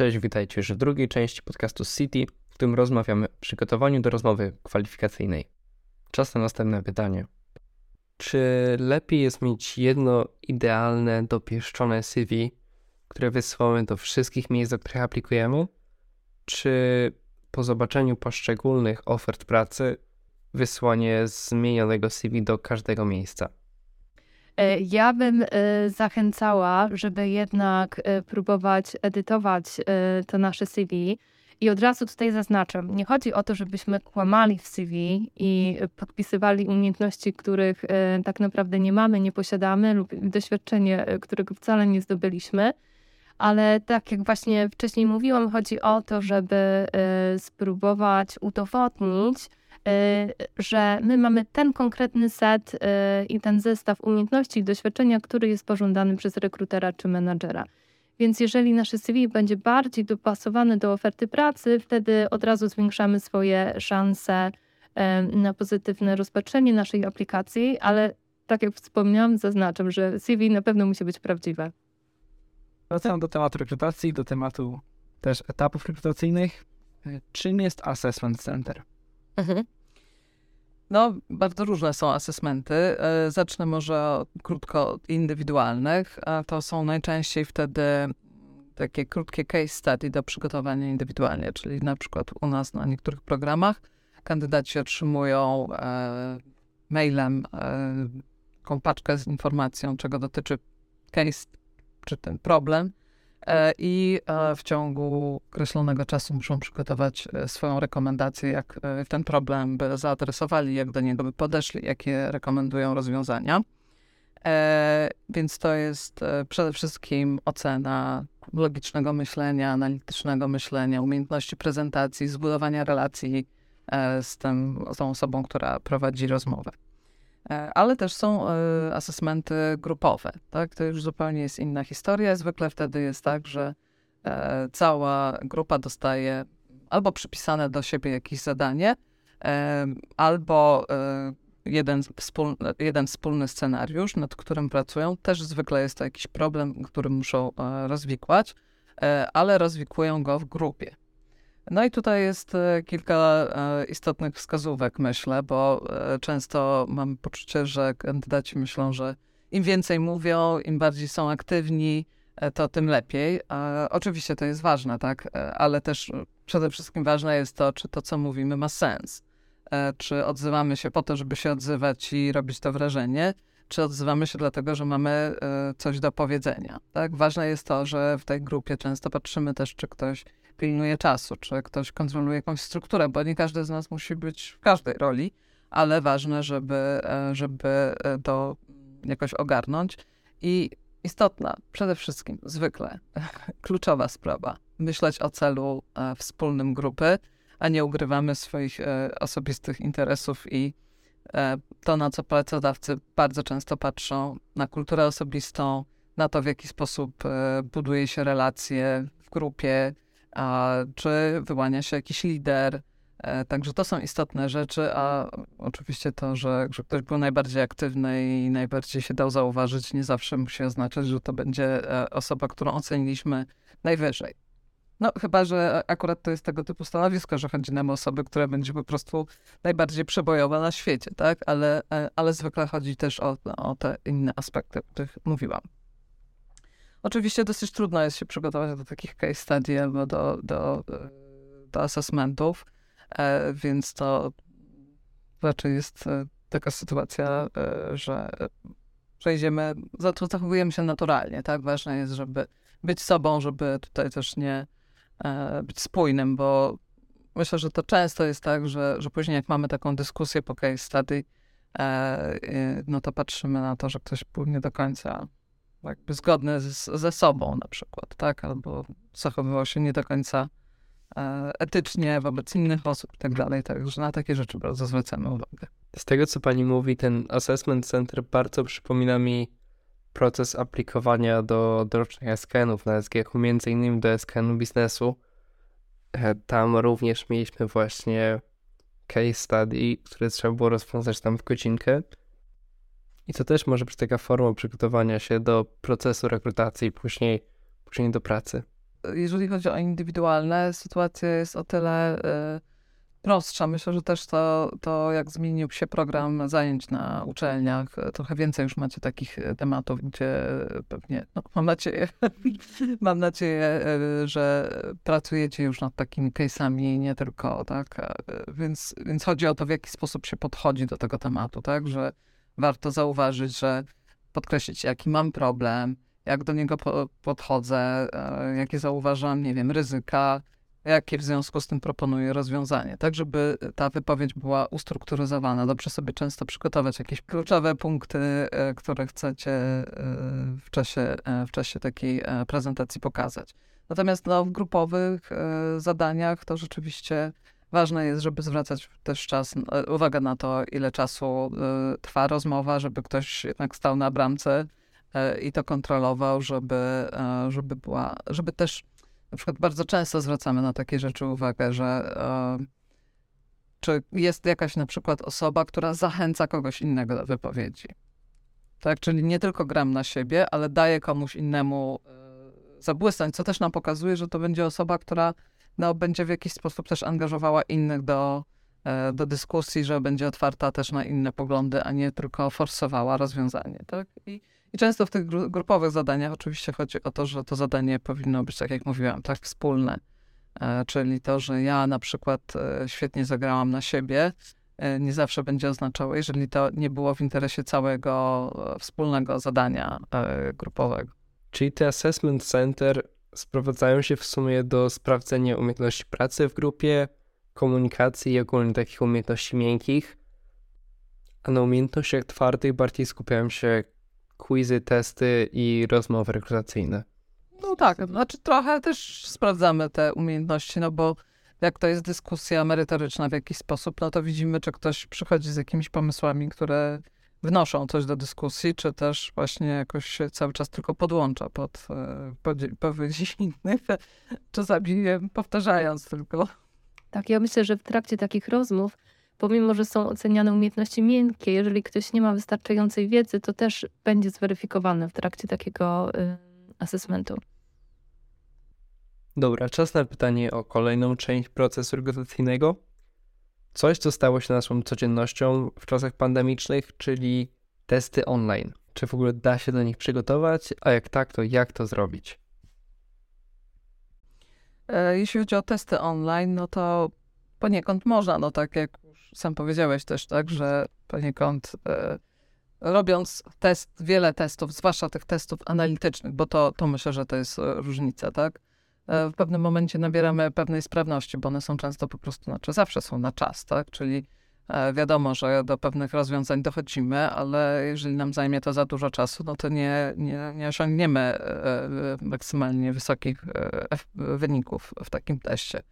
Cześć, witajcie już w drugiej części podcastu City, w którym rozmawiamy o przygotowaniu do rozmowy kwalifikacyjnej. Czas na następne pytanie. Czy lepiej jest mieć jedno idealne, dopieszczone CV, które wysyłamy do wszystkich miejsc, do których aplikujemy? Czy po zobaczeniu poszczególnych ofert pracy wysłanie zmienionego CV do każdego miejsca? E, ja bym e, zachęcała, żeby jednak e, próbować edytować to nasze CV. I od razu tutaj zaznaczam, nie chodzi o to, żebyśmy kłamali w CV i podpisywali umiejętności, których tak naprawdę nie mamy, nie posiadamy, lub doświadczenie, którego wcale nie zdobyliśmy. Ale tak jak właśnie wcześniej mówiłam, chodzi o to, żeby spróbować udowodnić, że my mamy ten konkretny set y, i ten zestaw umiejętności i doświadczenia, który jest pożądany przez rekrutera czy menadżera. Więc jeżeli nasze CV będzie bardziej dopasowane do oferty pracy, wtedy od razu zwiększamy swoje szanse na pozytywne rozpatrzenie naszej aplikacji, ale tak jak wspomniałam, zaznaczam, że CV na pewno musi być prawdziwe. Wracając do tematu rekrutacji, do tematu też etapów rekrutacyjnych. Czym jest Assessment Center? Mhm. No, bardzo różne są asesmenty. E, zacznę może krótko od indywidualnych. To są najczęściej wtedy takie krótkie case study do przygotowania indywidualnie, czyli na przykład u nas na niektórych programach kandydaci otrzymują e, mailem e, paczkę z informacją, czego dotyczy case czy ten problem i e, w ciągu określonego czasu muszą przygotować e, swoją rekomendację, jak ten problem by zaadresowali, jak do niego by podeszli, jakie rekomendują rozwiązania. Więc to jest przede wszystkim ocena logicznego myślenia, analitycznego myślenia, umiejętności prezentacji, zbudowania relacji z, tym, z tą osobą, która prowadzi rozmowę. E, ale też są e, asesmenty grupowe. Tak? To już zupełnie jest inna historia. Zwykle wtedy jest tak, że e, cała grupa dostaje albo przypisane do siebie jakieś zadanie, albo jeden, wspólny, jeden wspólny scenariusz, nad którym pracują. Też zwykle jest to jakiś problem, który muszą rozwikłać, ale rozwikłują go w grupie. No i tutaj jest e, kilka e, istotnych wskazówek, myślę, bo e, często mam poczucie, że kandydaci myślą, że im więcej mówią, im bardziej są aktywni, to tym lepiej. Oczywiście to jest ważne, tak, ale też przede wszystkim ważne jest to, czy to, co mówimy, ma sens. Czy odzywamy się po to, żeby się odzywać i robić to wrażenie, czy odzywamy się dlatego, że mamy coś do powiedzenia. Tak? Ważne jest to, że w tej grupie często patrzymy też, czy ktoś pilnuje czasu, czy ktoś kontroluje jakąś strukturę, bo nie każdy z nas musi być w każdej roli, ale ważne, żeby, e, żeby e, to jakoś ogarnąć. I istotna, przede wszystkim, zwykle, kluczowa sprawa, myśleć o celu e, wspólnym grupy, a nie ugrywamy swoich osobistych interesów i to, na co pracodawcy bardzo często patrzą, na kulturę osobistą, na to, w jaki sposób buduje się relacje w grupie, a czy wyłania się jakiś lider. E, także to są istotne rzeczy, a oczywiście to, że, że ktoś był najbardziej aktywny i najbardziej się dał zauważyć, nie zawsze musi oznaczać, że to będzie e, osoba, którą oceniliśmy najwyżej. No, chyba, że akurat to jest tego typu stanowisko, że chodzi nam o osoby, które będzie po prostu najbardziej przebojowa na świecie, tak? Ale, e, ale zwykle chodzi też o, o te inne aspekty, o których mówiłam. Oczywiście dosyć trudno jest się przygotować do takich case study albo do, do, do assessmentów, e, więc to raczej jest e, taka sytuacja, e, że przejdziemy, zachowujemy się naturalnie, tak? Ważne jest, żeby być sobą, żeby tutaj też nie być spójnym, bo myślę, że to często jest tak, że, że później jak mamy taką dyskusję po case study, no to patrzymy na to, że ktoś był nie do końca jakby zgodne z, ze sobą na przykład, tak? Albo zachowywał się nie do końca e, etycznie wobec innych osób i tak dalej. Także na takie rzeczy bardzo zwracamy uwagę. Z tego, co pani mówi, ten assessment center bardzo przypomina mi proces aplikowania do, do rocznych SKN-ów na SGH, między innymi do SKN-u biznesu. E, tam również mieliśmy właśnie case study, które trzeba było rozwiązać tam w godzinkę. I to też może być taka forma przygotowania się do procesu rekrutacji później, później do pracy. jeżeli chodzi o indywidualne, sytuacja jest o tyle y, prostsza. Myślę, że też to, to, jak zmienił się program zajęć na uczelniach, trochę więcej już macie takich tematów, gdzie pewnie, no, mam nadzieję, mam nadzieję, że pracujecie już nad takimi case'ami, nie tylko, tak, więc, więc chodzi o to, w jaki sposób się podchodzi do tego tematu, tak, że warto zauważyć, że podkreślić, jaki mam problem, jak do niego po, podchodzę, e, jakie zauważam, nie wiem, ryzyka, jakie w związku z tym proponuję rozwiązanie, tak żeby ta wypowiedź była ustrukturyzowana. Dobrze sobie często przygotować jakieś kluczowe punkty, e, które chcecie e, w czasie, w czasie takiej prezentacji pokazać. Natomiast no, w grupowych zadaniach to rzeczywiście ważne jest, żeby zwracać też czas, uwagę na to, ile czasu trwa rozmowa, żeby ktoś jednak stał na bramce E, i to kontrolował, żeby, e, żeby była, żeby też na przykład bardzo często zwracamy na takie rzeczy uwagę, że e, czy jest jakaś na przykład osoba, która zachęca kogoś innego do wypowiedzi. Tak, czyli nie tylko gram na siebie, ale daje komuś innemu zabłysnąć, co też nam pokazuje, że to będzie osoba, która no, będzie w jakiś sposób też angażowała innych do, do dyskusji, że będzie otwarta też na inne poglądy, a nie tylko forsowała rozwiązanie. Tak? I i często w tych grupowych zadaniach oczywiście chodzi o to, że to zadanie powinno być, tak jak mówiłam, tak wspólne. E, czyli to, że ja na przykład e, świetnie zagrałam na siebie, e, nie zawsze będzie oznaczało, jeżeli to nie było w interesie całego wspólnego zadania grupowego. Czyli te assessment center sprowadzają się w sumie do sprawdzenia umiejętności pracy w grupie, komunikacji i ogólnie takich umiejętności miękkich, a na umiejętnościach twardych bardziej skupiają się quizy, testy i rozmowy rekrutacyjne. No tak, znaczy trochę też sprawdzamy te umiejętności, no bo jak to jest dyskusja merytoryczna w jakiś sposób, no to widzimy, czy ktoś przychodzi z jakimiś pomysłami, które wnoszą coś do dyskusji, czy też właśnie jakoś się cały czas tylko podłącza pod powiedzi innych, czasami powtarzając tylko. Tak, ja myślę, że w trakcie takich rozmów pomimo, że są oceniane umiejętności miękkie, jeżeli ktoś nie ma wystarczającej wiedzy, to też będzie zweryfikowane w trakcie takiego y, asesmentu. Dobra, czas na pytanie o kolejną część procesu rekrutacyjnego. Coś, co stało się naszą codziennością w czasach pandemicznych, czyli testy online. Czy w ogóle da się do nich przygotować, a jak tak, to jak to zrobić? E, jeśli chodzi o testy online, no to poniekąd można, no tak jak już sam powiedziałeś też, tak, że poniekąd e, robiąc test, wiele testów, zwłaszcza tych testów analitycznych, bo to, to myślę, że to jest e, różnica, tak, w pewnym momencie nabieramy pewnej sprawności, bo one są często po prostu, znaczy zawsze są na czas, tak, czyli e, wiadomo, że do pewnych rozwiązań dochodzimy, ale jeżeli nam zajmie to za dużo czasu, no to nie, nie, nie osiągniemy e, maksymalnie wysokich e, wyników w takim teście.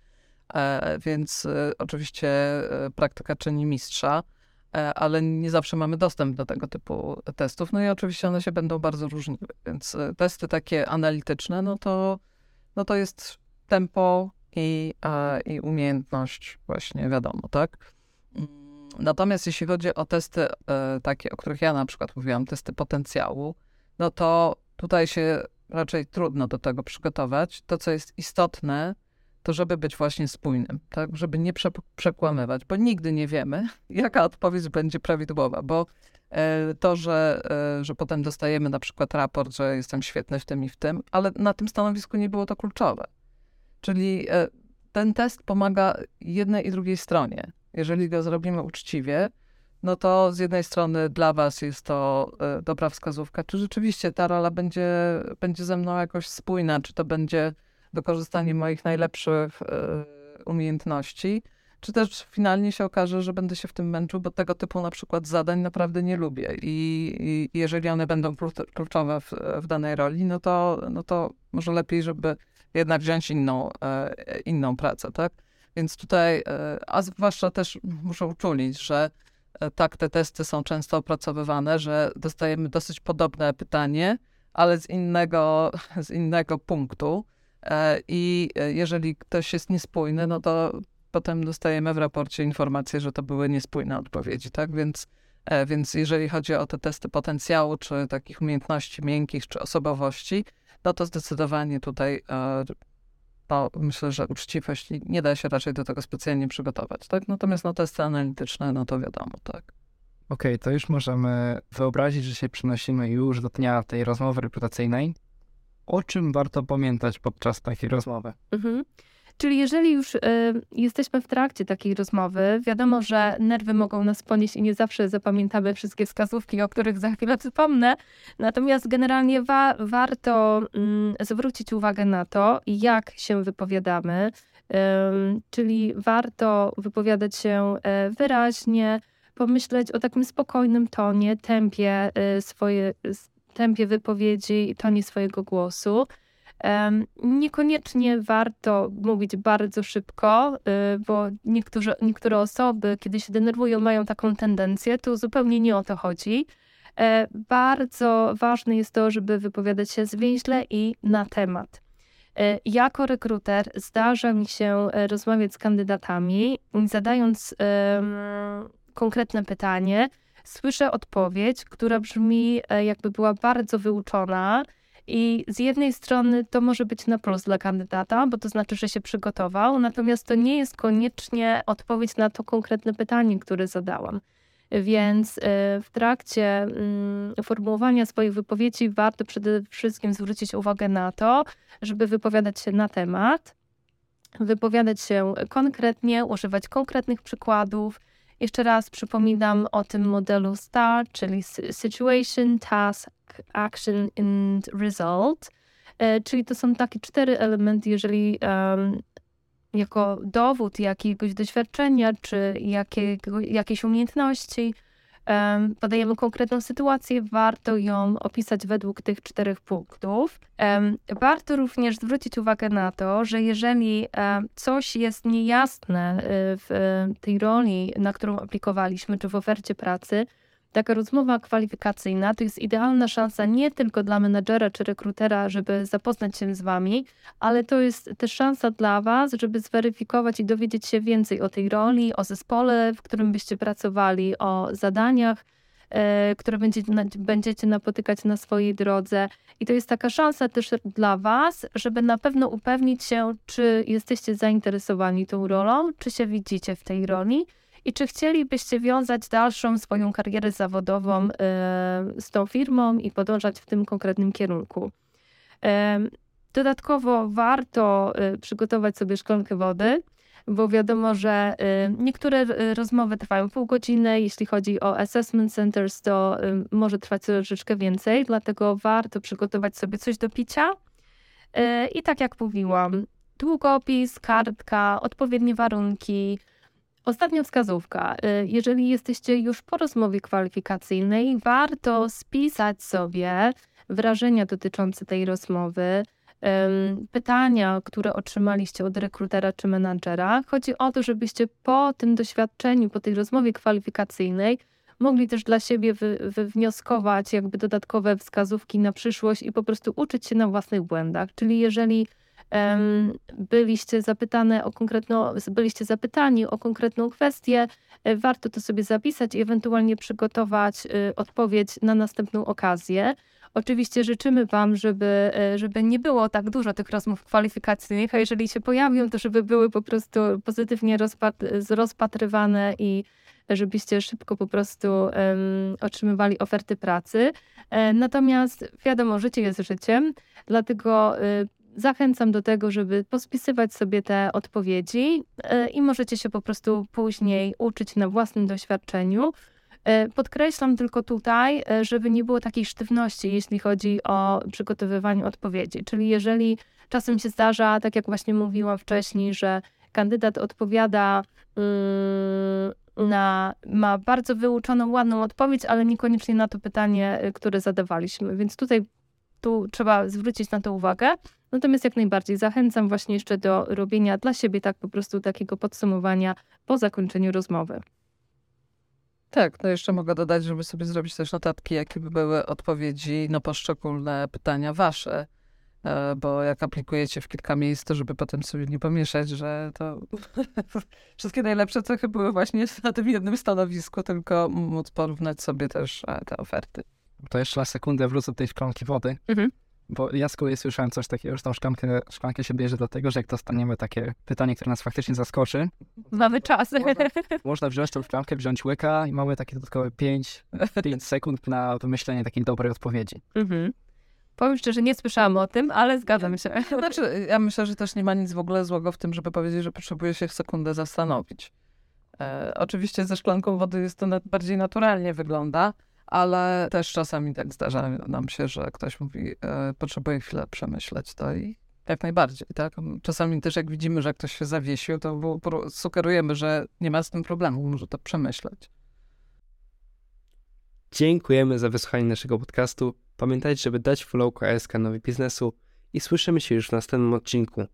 E, więc e, oczywiście e, praktyka czyni mistrza, ale nie zawsze mamy dostęp do tego typu testów. No i oczywiście one się będą bardzo różniły, więc testy takie analityczne, no to, no to jest tempo i, i umiejętność właśnie, wiadomo, tak? Mm, natomiast jeśli chodzi o testy takie, o których ja na przykład mówiłam, testy potencjału, no to tutaj się raczej trudno do tego przygotować. To, co jest istotne, to żeby być właśnie spójnym, tak? Żeby nie prze przekłamywać, bo nigdy nie wiemy, jaka odpowiedź będzie prawidłowa, bo e, to, że, e, że potem dostajemy na przykład raport, że jestem świetny w tym i w tym, ale na tym stanowisku nie było to kluczowe. Czyli e, ten test pomaga jednej i drugiej stronie. Jeżeli go zrobimy uczciwie, no to z jednej strony dla was jest to dobra wskazówka, czy rzeczywiście ta rola będzie, będzie ze mną jakoś spójna, czy to będzie wykorzystanie moich najlepszych e, umiejętności, czy też finalnie się okaże, że będę się w tym męczył, bo tego typu na przykład zadań naprawdę nie lubię i, i jeżeli one będą kluczowe w, w, danej roli, no to, no to może lepiej, żeby jednak wziąć inną, e, inną pracę, tak? Więc tutaj, e, a zwłaszcza też muszę uczulić, że tak te testy są często opracowywane, że dostajemy dosyć podobne pytanie, ale z innego, z innego punktu. E, I e, jeżeli ktoś jest niespójny, no to potem dostajemy w raporcie informację, że to były niespójne odpowiedzi, tak? Więc, e, więc jeżeli chodzi o te testy potencjału, czy takich umiejętności miękkich, czy osobowości, no to zdecydowanie tutaj to myślę, że uczciwość nie- da się raczej do tego specjalnie przygotować, tak? Natomiast no testy analityczne, no to wiadomo, tak. Okej, to już możemy wyobrazić, że się przenosimy już do dnia tej rozmowy rekrutacyjnej. O czym warto pamiętać podczas takiej rozmowy? Mhm. Czyli jeżeli już y, jesteśmy w trakcie takiej rozmowy, wiadomo, że nerwy mogą nas ponieść i nie zawsze zapamiętamy wszystkie wskazówki, o których za chwilę wspomnę. Natomiast generalnie wa- warto mm, zwrócić uwagę na to, jak się wypowiadamy. Ym, czyli warto wypowiadać się e, wyraźnie, pomyśleć o takim spokojnym tonie, tempie, y, swoje, tempie wypowiedzi i tonie swojego głosu. Niekoniecznie warto mówić bardzo szybko, y, bo niektóre, niektóre osoby, kiedy się denerwują, mają taką tendencję. Tu zupełnie nie o to chodzi. E, Bardzo ważne jest to, żeby wypowiadać się zwięźle i na temat. E, Jako rekruter zdarza mi się e, rozmawiać z kandydatami, zadając em, konkretne pytanie, słyszę odpowiedź, która brzmi, jakby była bardzo wyuczona. I z jednej strony to może być na plus dla kandydata, bo to znaczy, że się przygotował, natomiast to nie jest koniecznie odpowiedź na to konkretne pytanie, które zadałam. Więc y, w trakcie mm, formułowania swoich wypowiedzi warto przede wszystkim zwrócić uwagę na to, żeby wypowiadać się na temat, wypowiadać się konkretnie, używać konkretnych przykładów. Jeszcze raz przypominam o tym modelu STAR, czyli Situation, Task, Action and Result. E, Czyli to są takie cztery elementy, jeżeli em, jako dowód jakiegoś doświadczenia czy jakiego, jakiejś umiejętności podajemy konkretną sytuację, warto ją opisać według tych czterech punktów. Warto również zwrócić uwagę na to, że jeżeli coś jest niejasne y, w tej roli, na którą aplikowaliśmy, czy w ofercie pracy, taka rozmowa kwalifikacyjna to jest idealna szansa nie tylko dla menedżera czy rekrutera, żeby zapoznać się z wami, ale to jest też szansa dla was, żeby zweryfikować i dowiedzieć się więcej o tej roli, o zespole, w którym byście pracowali, o zadaniach, e, które będziecie, będziecie napotykać na swojej drodze. I to jest taka szansa też dla was, żeby na pewno upewnić się, czy jesteście zainteresowani tą rolą, czy się widzicie w tej roli i czy chcielibyście wiązać dalszą swoją karierę zawodową e, z tą firmą i podążać w tym konkretnym kierunku. E, Dodatkowo warto e, przygotować sobie szklankę wody, bo wiadomo, że niektóre rozmowy trwają pół godziny. Jeśli chodzi o assessment centers, to może trwać troszeczkę więcej, dlatego warto przygotować sobie coś do picia. I tak jak mówiłam, długopis, kartka, odpowiednie warunki, Ostatnia wskazówka. Y, Jeżeli jesteście już po rozmowie kwalifikacyjnej, warto spisać sobie wrażenia dotyczące tej rozmowy, pytania, które otrzymaliście od rekrutera czy menadżera. Chodzi o to, żebyście po tym doświadczeniu, po tej rozmowie kwalifikacyjnej mogli też dla siebie wy, wywnioskować jakby dodatkowe wskazówki na przyszłość i po prostu uczyć się na własnych błędach. Czyli jeżeli byliście zapytane o konkretną, byliście zapytani o konkretną kwestię, e, warto to sobie zapisać i ewentualnie przygotować e, odpowiedź na następną okazję. Oczywiście życzymy Wam, żeby, e, żeby nie było tak dużo tych rozmów kwalifikacyjnych, a jeżeli się pojawią, to żeby były po prostu pozytywnie rozpat- rozpatrywane i żebyście szybko po prostu em, otrzymywali oferty pracy. E, Natomiast wiadomo, życie jest życiem, dlatego e, zachęcam do tego, żeby pospisywać sobie te odpowiedzi e, i możecie się po prostu później uczyć na własnym doświadczeniu. E, Podkreślam tylko tutaj, e, żeby nie było takiej sztywności, jeśli chodzi o przygotowywanie odpowiedzi. Czyli jeżeli czasem się zdarza, tak jak właśnie mówiłam wcześniej, że kandydat odpowiada mm, na, ma bardzo wyuczoną, ładną odpowiedź, ale niekoniecznie na to pytanie, które zadawaliśmy. Więc tutaj tu trzeba zwrócić na to uwagę. Natomiast jak najbardziej zachęcam właśnie jeszcze do robienia dla siebie tak po prostu takiego podsumowania po zakończeniu rozmowy. Tak, to jeszcze mogę dodać, żeby sobie zrobić też notatki, jakie by były odpowiedzi na poszczególne pytania wasze. E, Bo jak aplikujecie w kilka miejsc, to żeby potem sobie nie pomieszać, że to wszystkie najlepsze cechy były właśnie na tym jednym stanowisku, tylko móc porównać sobie też e, te oferty. To jeszcze na sekundę wrócę do tej szklanki wody. Mhm. Bo ja z kolei słyszałem coś takiego, że tą szklankę, szklankę się bierze do tego, że jak dostaniemy takie pytanie, które nas faktycznie zaskoczy, Mamy czas. można wziąć tą szklankę, wziąć łyka i mamy takie dodatkowe 5, 5 sekund na wymyślenie takiej dobrej odpowiedzi. Mhm. Powiem szczerze, nie słyszałam o tym, ale zgadzam się. Znaczy, ja myślę, że też nie ma nic w ogóle złego w tym, żeby powiedzieć, że potrzebuje się w sekundę zastanowić. E, oczywiście ze szklanką wody jest to na, bardziej naturalnie wygląda, ale też czasami tak zdarza nam się, że ktoś mówi, e, potrzebuje chwilę przemyśleć to i jak najbardziej, tak? Czasami też jak widzimy, że ktoś się zawiesił, to sugerujemy, że nie ma z tym problemu, może to przemyśleć. Dziękujemy za wysłuchanie naszego podcastu. Pamiętajcie, żeby dać follow KSK Nowy Biznesu i słyszymy się już w następnym odcinku.